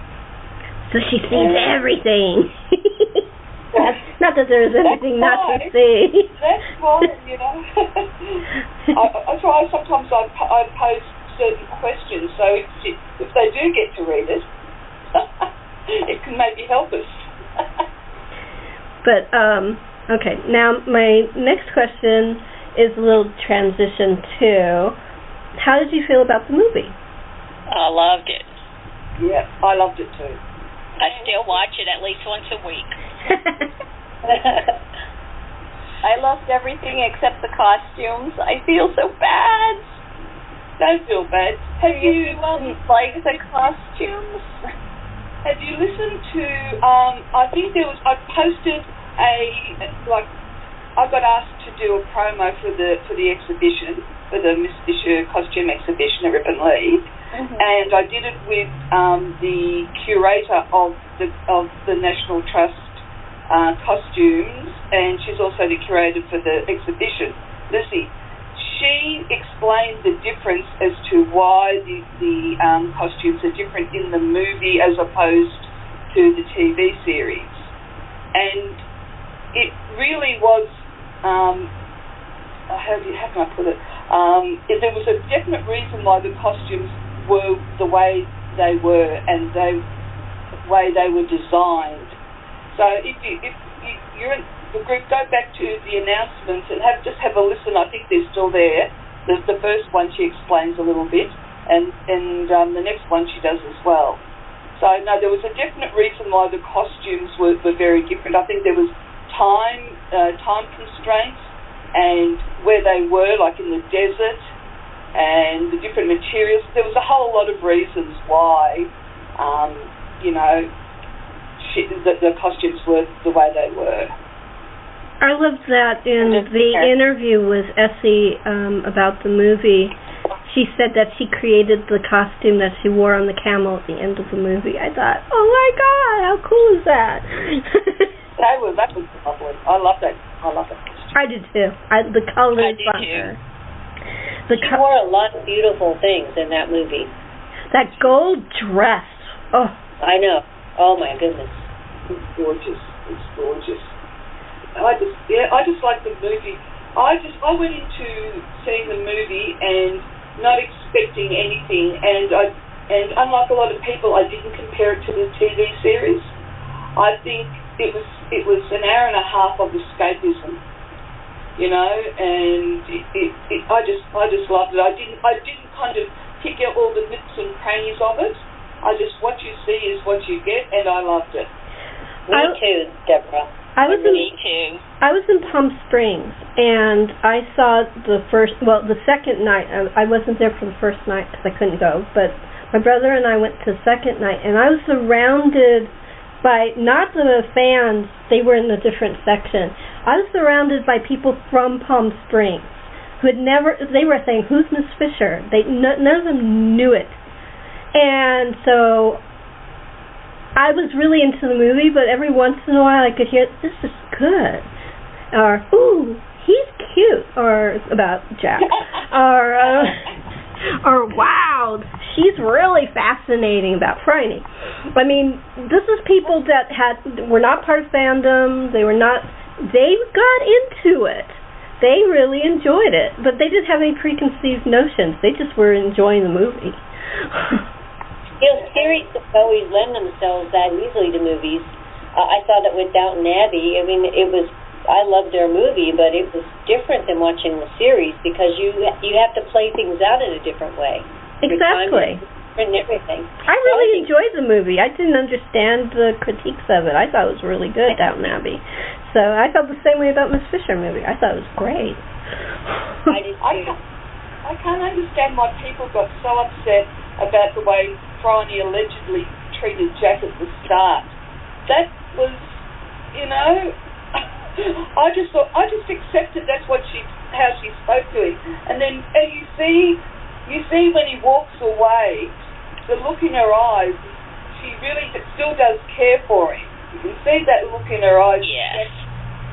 So she sees Yeah. everything. not, not that there's anything not to see. That's fine, you know. I, I try sometimes I, I pose certain questions, so if, if they do get to read it, it can maybe help us. But um okay, now my next question is a little transition to how did you feel about the movie? I loved it. yeah, I loved it too. I still watch it at least once a week. I loved everything except the costumes. I feel so bad. Don't feel bad. Have you um, Like the costumes. have you listened to um I think there was I posted a like I got asked to do a promo for the for the exhibition for the Miss Fisher costume exhibition at Rippon Lea and I did it with um, the curator of the of the National Trust uh, costumes, and she's also the curator for the exhibition, Lizzie. She explained the difference as to why the the um, costumes are different in the movie as opposed to the TV series, and it really was. Um, how, do you, how can I put it? Um? There was a definite reason why the costumes were the way they were and they the way they were designed. So if you if you, you're in the group, go back to the announcements and have just have a listen. I think they're still there. The, the first one she explains a little bit, and and um, the next one she does as well. So no, there was a definite reason why the costumes were, were very different. I think there was time uh, time constraints and where they were, like in the desert, and the different materials. There was a whole lot of reasons why, um, you know, she, the, the costumes were the way they were. I loved that in the interview with Essie um, about the movie. She said that she created the costume that she wore on the camel at the end of the movie. I thought, oh my god, how cool is that? that was that was lovely. I love that. I love that. Costume. I did too. I, the colors I on did too. The She co- wore a lot of beautiful things in that movie. that gold dress. Oh, I know. Oh my goodness. It's gorgeous. It's gorgeous. I just yeah, I just like the movie. I just I went into seeing the movie and not expecting anything, and I and unlike a lot of people, I didn't compare it to the TV series. I think it was it was an hour and a half of escapism, you know, and it, it, it, I just I just loved it. I didn't I didn't kind of pick out all the nooks and crannies of it. I just what you see is what you get, and I loved it. Me I- too, Deborah. I was in Me too. I was in Palm Springs and I saw the first, well, the second night. I, I wasn't there for the first night because I couldn't go, but my brother and I went to the second night, and I was surrounded by not the fans; they were in a different section. I was surrounded by people from Palm Springs who had never. They were saying, "Who's Miss Fisher?" They none of them knew it, and so I was really into the movie, but every once in a while I could hear, "This is good," or "Ooh, he's cute," or about Jack, or uh, or "Wow, she's really fascinating about Phryne." I mean, this is people that had were not part of fandom. They were not. They got into it. They really enjoyed it, but they didn't have any preconceived notions. They just were enjoying the movie. You know, series always lend themselves that easily to movies. Uh, I saw that with Downton Abbey. I mean, it was. I loved their movie, but it was different than watching the series because you you have to play things out in a different way. Your time exactly. is and everything. I really enjoyed the movie. I didn't understand the critiques of it. I thought it was really good, Downton Abbey. So I felt the same way about Miss Fisher movie. I thought it was great. I did I too. can't, I can't understand why people got so upset about the way Phryne allegedly treated Jack at the start. That was, you know, I just thought I just accepted that's what she how she spoke to him, and then and you see, you see when he walks away, the look in her eyes. She really still does care for him. You can see that look in her eyes. Yes.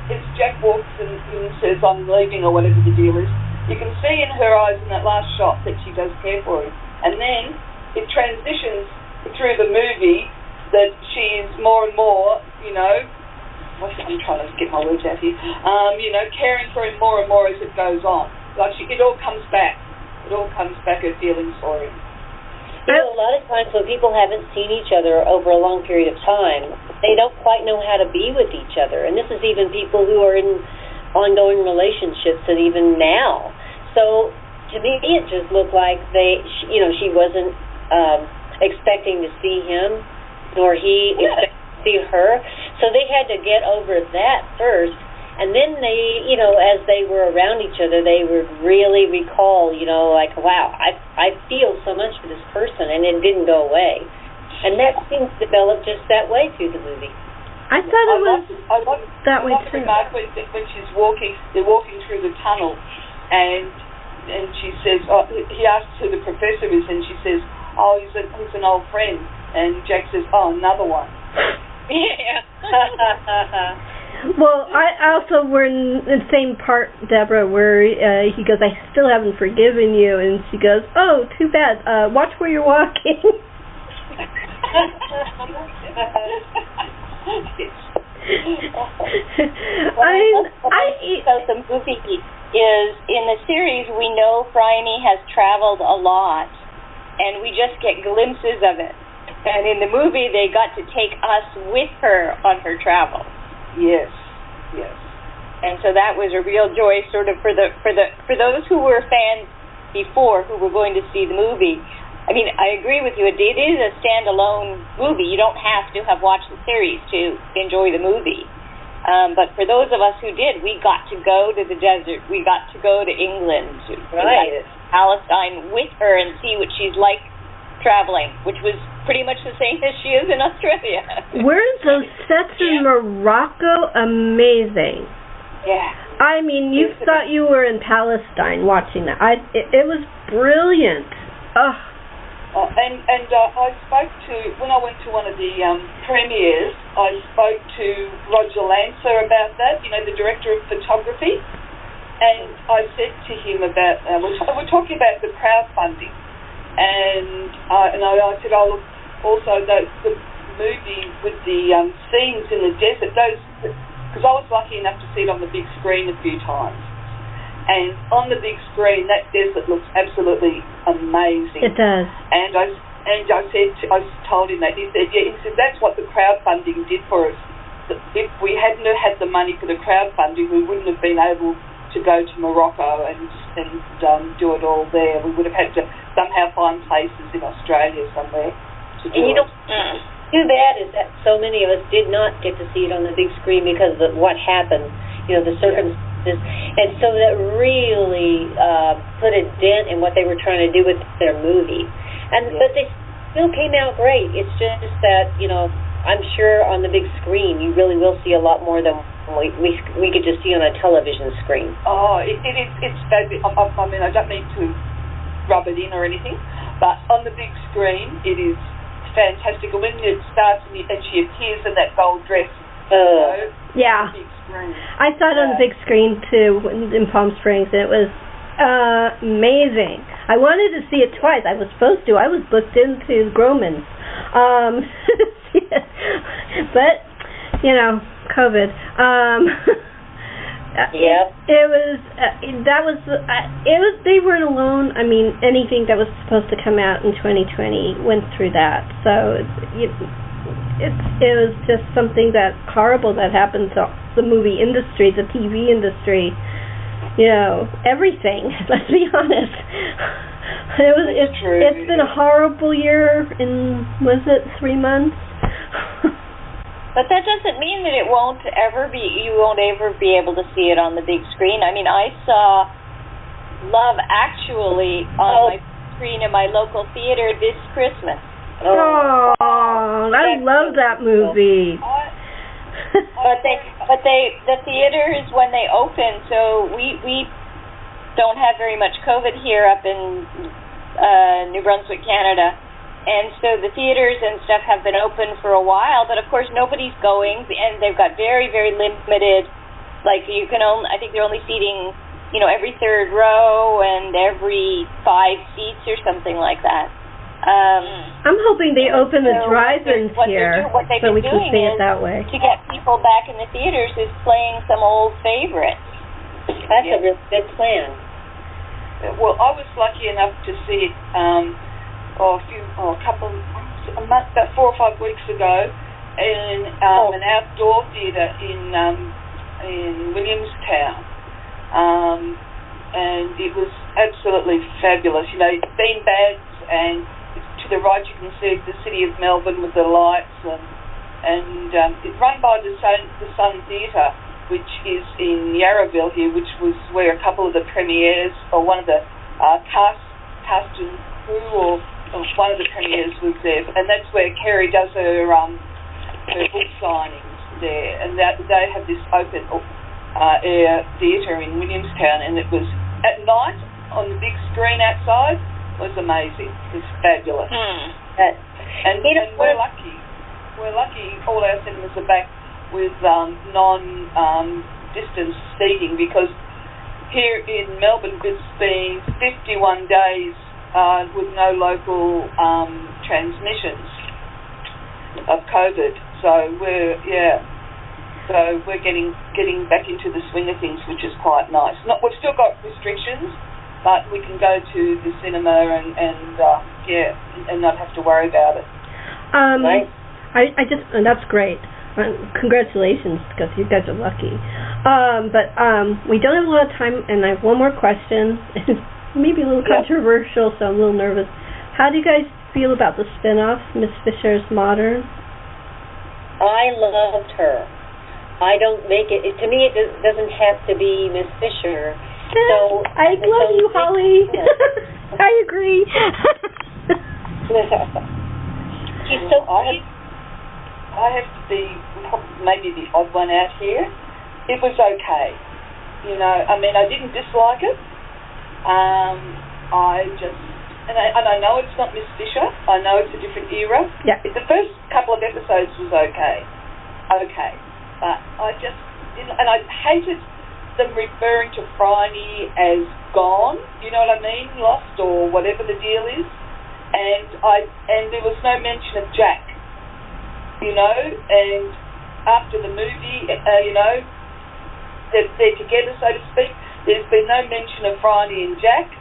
as Jack walks and, and says, I'm leaving, or whatever the deal is, you can see in her eyes in that last shot that she does care for him. And then it transitions through the movie that she is more and more, you know, I'm trying to get my words out here, um, you know, caring for him more and more as it goes on. Like she, it all comes back. It all comes back, her feelings for him. You know, a lot of times when people haven't seen each other over a long period of time, they don't quite know how to be with each other. And this is even people who are in ongoing relationships and even now. So to me, it just looked like they, you know, she wasn't um, expecting to see him, nor he expected to see her. So they had to get over that first. And then they, you know, as they were around each other, they would really recall, you know, like, wow, I I feel so much for this person, and it didn't go away. And that seems developed just that way through the movie. I thought it was I love, that I way love the too. remark when, when she's walking, they're walking through the tunnel, and and she says, oh, he asks who the professor is, and she says, oh, he's, a, he's an old friend, and Jack says, oh, another one. Yeah. Well, I also were in the same part, Deborah, where uh, he goes, "I still haven't forgiven you," and she goes, "Oh, too bad. Uh, watch where you're walking." I I about the movie is in the series we know Phryne has traveled a lot, and we just get glimpses of it. And in the movie, they got to take us with her on her travels. Yes, yes. and so that was a real joy sort of for the for the for those who were fans before who were going to see the movie I mean, I agree with you. It, it is a standalone movie. You don't have to have watched the series to enjoy the movie. Um, but for those of us who did, we got to go to the desert. We got to go to England, Right. to Palestine with her and see what she's like traveling, which was pretty much the same as she is in Australia. Weren't those sets in Morocco amazing? yeah. I mean, you thought you were in Palestine watching that. I it, it was brilliant. Oh, Uh, and and uh, I spoke to when I went to one of the um, premieres. I spoke to Roger Lanser about that. You know, the director of photography, and I said to him about uh, we're, we're talking about the crowdfunding, and uh, and I, I said, oh look, also the, the movie with the um, scenes in the desert. Those because I was lucky enough to see it on the big screen a few times. And on the big screen, that desert looks absolutely amazing. it does. And I and I said to, I told him that he said yeah he said that's what the crowdfunding did for us. If we hadn't had the money for the crowdfunding, we wouldn't have been able to go to Morocco and and um, do it all there. We would have had to somehow find places in Australia somewhere to do And you it. know, too bad is that so many of us did not get to see it on the big screen because of what happened, you know, the circumstances. And so that really uh, put a dent in what they were trying to do with their movie. And Yeah. But they still came out great. It's just that, you know, I'm sure on the big screen you really will see a lot more than we we, we could just see on a television screen. Oh, it, it is. It's fabulous. I, I, I mean, I don't mean to rub it in or anything, but on the big screen, it is fantastic. And when it starts and, you, and she appears in that gold dress, you Uh, know, Yeah. on the big screen. I saw it on the big screen too in in Palm Springs, and it was uh, amazing. I wanted to see it twice. I was supposed to. I was booked into Grauman's, um, but you know, COVID. Um, Yeah. It was uh, that was uh, it was they weren't alone. I mean, anything that was supposed to come out in 2020 went through that. So it's it, it was just something that horrible that happened to the movie industry, the TV industry, you know, everything. Let's be honest. It was That's it's true. it's been a horrible year in was it 3 months? But that doesn't mean that it won't ever be. You won't ever be able to see it on the big screen. I mean, I saw Love Actually on Oh. my screen in my local theater this Christmas. Oh, I love that movie. But they, but they, the theaters when they open. So we we don't have very much COVID here up in uh, New Brunswick, Canada, and so the theaters and stuff have been open for a while. But of course, nobody's going, and they've got very very limited. Like you can only, I think they're only seating, you know, every third row and every five seats or something like that. Um, I'm hoping they open the So drive-ins what here do- what so we can see it that way. to get people back in the theaters is playing some old favorites. That's a real good plan. well, I was lucky enough to see um, a few, a couple, a month, about four or five weeks ago, in um, Oh. an outdoor theatre in um, in Williamstown, um, and it was absolutely fabulous. You know, bean bags, and to the right you can see the city of Melbourne with the lights, and and um, run by the Sun the Sun Theatre which is in Yarraville here, which was where a couple of the premieres, or one of the uh, cast, cast and crew, or, or one of the premieres was there, and that's where Kerry does her um, her book signings there, and that they have this open uh, air theatre in Williamstown, and it was at night on the big screen outside was amazing. It was fabulous, Hmm. That, and, and we're lucky. We're lucky. All our cinemas are back with um, non um, distance seating because here in Melbourne it's been 51 days uh, with no local um, transmissions of COVID. So we're yeah. So we're getting getting back into the swing of things, which is quite nice. Not we've still got restrictions, but we can go to the cinema and and uh, yeah, and not have to worry about it. Um. I, I just, and that's great. Uh, congratulations, because you guys are lucky. Um, but um, we don't have a lot of time, and I have one more question. Maybe a little Yeah. controversial, so I'm a little nervous. How do you guys feel about the spin-off, Miss Fisher's Modern? I loved her. I don't make it. it to me, it does, doesn't have to be Miss Fisher. So I love so you, Holly. I agree. She's so I have, I have to be maybe the odd one out here. It was okay. You know, I mean, I didn't dislike it. Um, I just, and I, and I know it's not Miss Fisher. I know it's a different era. Yeah. The first couple of episodes was okay. Okay. But I just didn't, and I hated them referring to Phryne as gone. You know what I mean? Lost or whatever the deal is. And I and there was no mention of Jack. You know, and after the movie, uh, you know, they're, they're together, so to speak. There's been no mention of Phryne and Jack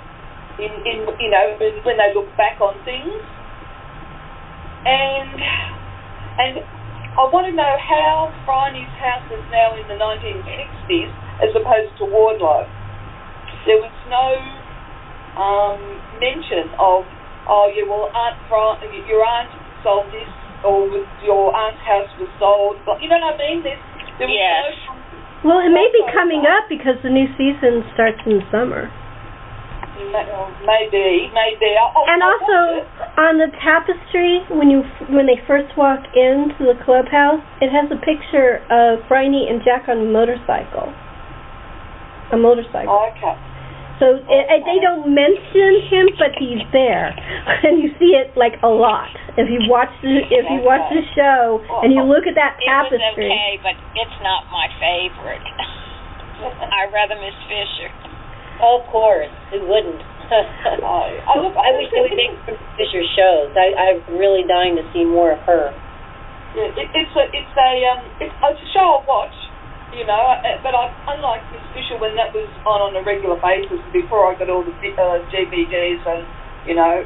in, in you know when, when they look back on things. And and I want to know how Phryne's house is now in the 1960s as opposed to Wardlow. There was no um, mention of oh yeah, well Aunt Phryne, your aunt sold this, or your aunt's house was sold. But you know what I mean? There's, there was Yes. no well, it may be coming up because the new season starts in the summer. Maybe, maybe. I'll, And also on the tapestry, when you when they first walk into the clubhouse, it has a picture of Phryne and Jack on a motorcycle. A motorcycle. Okay. So it, it- they don't mention him, but he's there, and you see it like a lot. If you watch the if you watch the show and you look at that It was okay, but it's not my favorite. I rather Miss Fisher. Of course, who wouldn't? I, I, I wish they would make some Fisher shows. I, I'm really dying to see more of her. Yeah, it, it's a it's a um it's, it's a show I'll watch, you know. But I, unlike Miss Fisher, when that was on on a regular basis before I got all the uh, DVDs and you know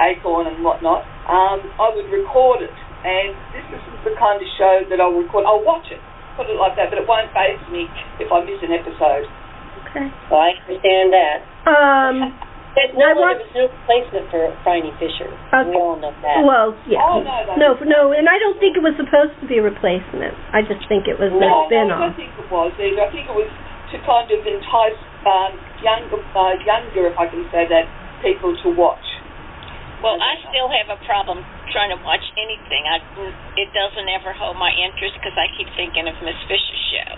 Acorn and whatnot, um, I would record it. And this isn't the kind of show that I'll record. I'll watch it, put it like that, but it won't faze me if I miss an episode. okay. Well, I understand that. Um. There's I no, want- there's no replacement for Phryne Fisher. Okay. We all know that. Well, yeah. Oh, no, no. no, no, and I don't think it was supposed to be a replacement. I just think it was a No, no, I don't think it was either. I think it was to kind of entice um, younger, uh, younger, if I can say that, people to watch. Well, I still have a problem trying to watch anything. I, it doesn't ever hold my interest because I keep thinking of Miss Fisher's show.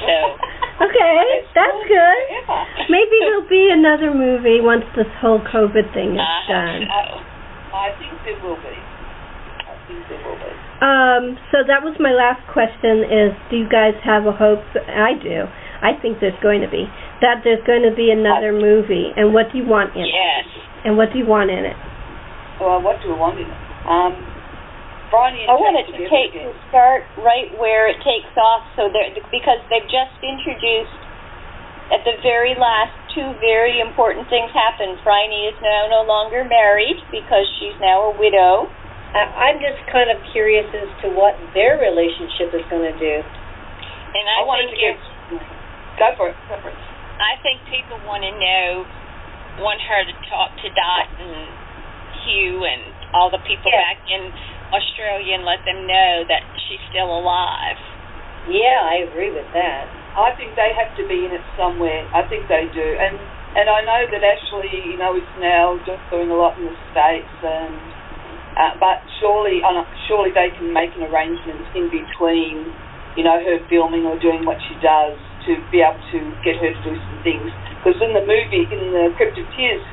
So, Okay, that's good. Maybe there'll be another movie once this whole COVID thing is I done. so. I think there will be. I think there will be. Um, so that was my last question is do you guys have a hope I do. I think there's going to be. That there's going to be another movie and what do you want in it? Yes. And what do you want in it? Well, what do I want in it? Um, And I want it to take to start right where it takes off, so there because they've just introduced at the very last two very important things happened. Phryne is now no longer married because she's now a widow. I'm just kind of curious as to what their relationship is going to do. And I, I wanted think to get. Go for it. Go for it. I think people want to know, want her to talk to Dot and Hugh and all the people Yeah. back in Australia and let them know that she's still alive. Yeah, I agree with that. I think they have to be in it somewhere. I think they do. And and I know that Ashleigh, you know, is now just doing a lot in the states, and uh, but surely, uh, surely they can make an arrangement in between, you know, her filming or doing what she does to be able to get her to do some things. Because in the movie, in the Crypt of Tears,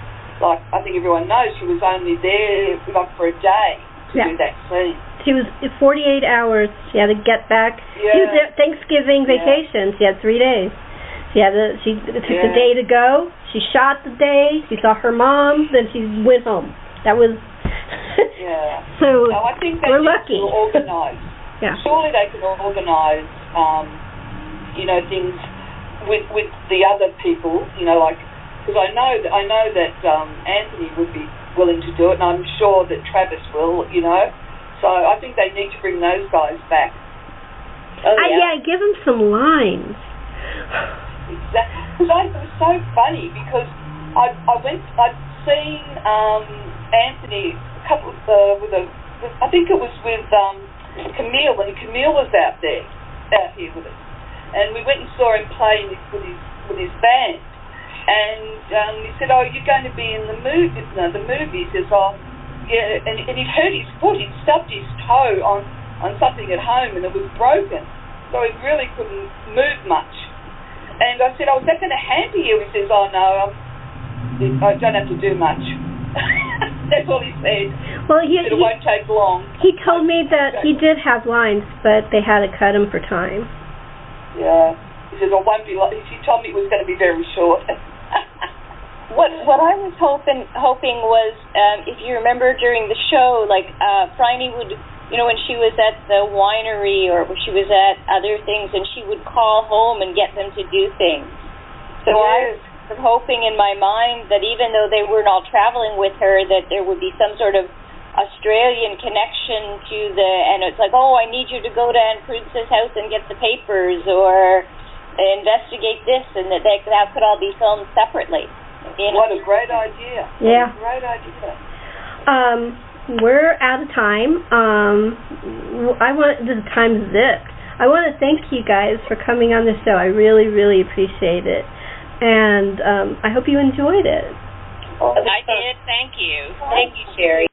like I think everyone knows, she was only there like for a day to Yeah. do that was 48 hours. She had to get back. She was Yeah. Thanksgiving Yeah. vacation. She had three days. She had the, she took Yeah. the day to go. She shot the day. She saw her mom. Then she went home. That was. Yeah. so No, I think we're lucky. to organise. yeah. surely they can organise, um, you know, things with with the other people, you know, like because I know that I know that um, Anthony would be willing to do it, and I'm sure that Travis will, you know. So I think they need to bring those guys back. Oh, yeah. yeah, give him some lines. Because it was so funny because I I went I'd seen um, Anthony a couple of, uh, with a I think it was with um, Camille when Camille was out there out here with us, and we went and saw him play with his with his band, and um, he said, "Oh, you're going to be in the movies, No, the movie. He says, "Oh, yeah," and, and he'd hurt his foot. He'd stubbed his toe on on something at home, and it was broken, so he really couldn't move much. And I said, "Oh, is that going to hamper you?" He says, "Oh no, I'm, I don't have to do much." That's all he said. Well, he, It he, won't take long. he told me that he did have lines, but they had to cut him for time. Yeah. He says, "I won't be like." She told me it was going to be very short. What what I was hoping hoping was um, if you remember during the show, like uh, Phryne would, you know, when she was at the winery or when she was at other things, and she would call home and get them to do things. So I was hoping in my mind that even though they weren't all traveling with her, that there would be some sort of Australian connection to the, and it's like, oh, I need you to go to Aunt Prudence's house and get the papers or investigate this, and that they, that could all be filmed separately. In What a great idea. Yeah. Great idea. Um, we're out of time. Um, w- I want the time zipped. I want to thank you guys for coming on the show. I really, really appreciate it, and um, I hope you enjoyed it. I did. Thank you. Thank you, Sherri.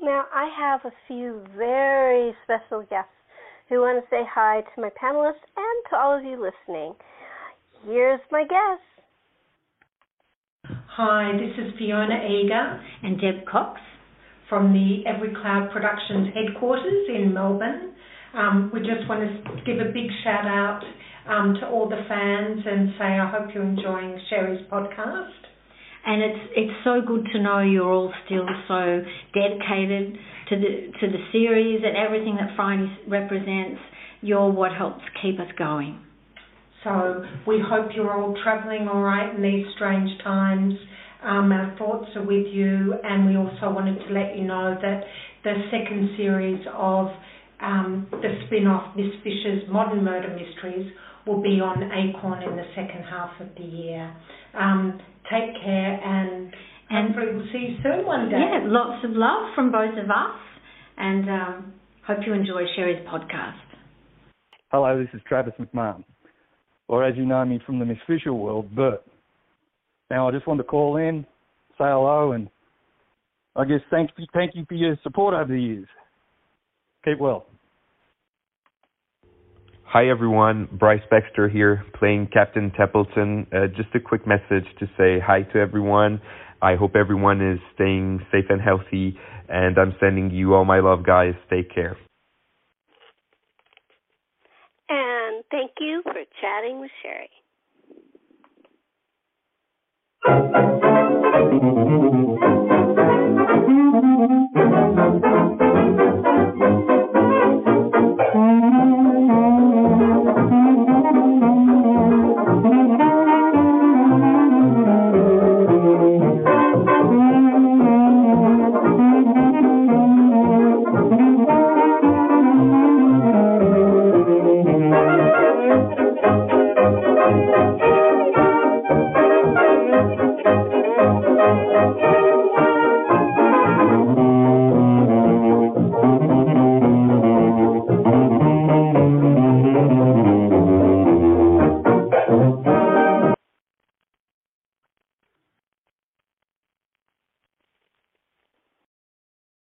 Now, I have a few very special guests who want to say hi to my panelists and to all of you listening. Here's my guest. Hi, this is Fiona Eagger and Deb Cox from the Every Cloud Productions headquarters in Melbourne. Um, we just want to give a big shout out um, to all the fans and say I hope you're enjoying Sherri's podcast. and it's it's so good to know you're all still so dedicated to the to the series and everything that Phryne represents. You're what helps keep us going. So we hope you're all travelling all right in these strange times. Um, our thoughts are with you, and we also wanted to let you know that the second series of um, the spin-off Miss Fisher's Modern Murder Mysteries will be on Acorn in the second half of the year. Um, take care, and, And- hopefully we'll see you soon one day. Yeah, lots of love from both of us, and um, hope you enjoy Sherri's podcast. Hello, this is Travis McMahon, or as you know me from the Miss Fisher world, Bert. Now, I just wanted to call in, say hello, and I guess thank you, thank you for your support over the years. Keep well. Hi everyone, Bryce Baxter here, playing Captain Templeton. Uh, just a quick message to say hi to everyone. I hope everyone is staying safe and healthy, and I'm sending you all my love, guys. Take care. And thank you for chatting with Sherri. Thank you.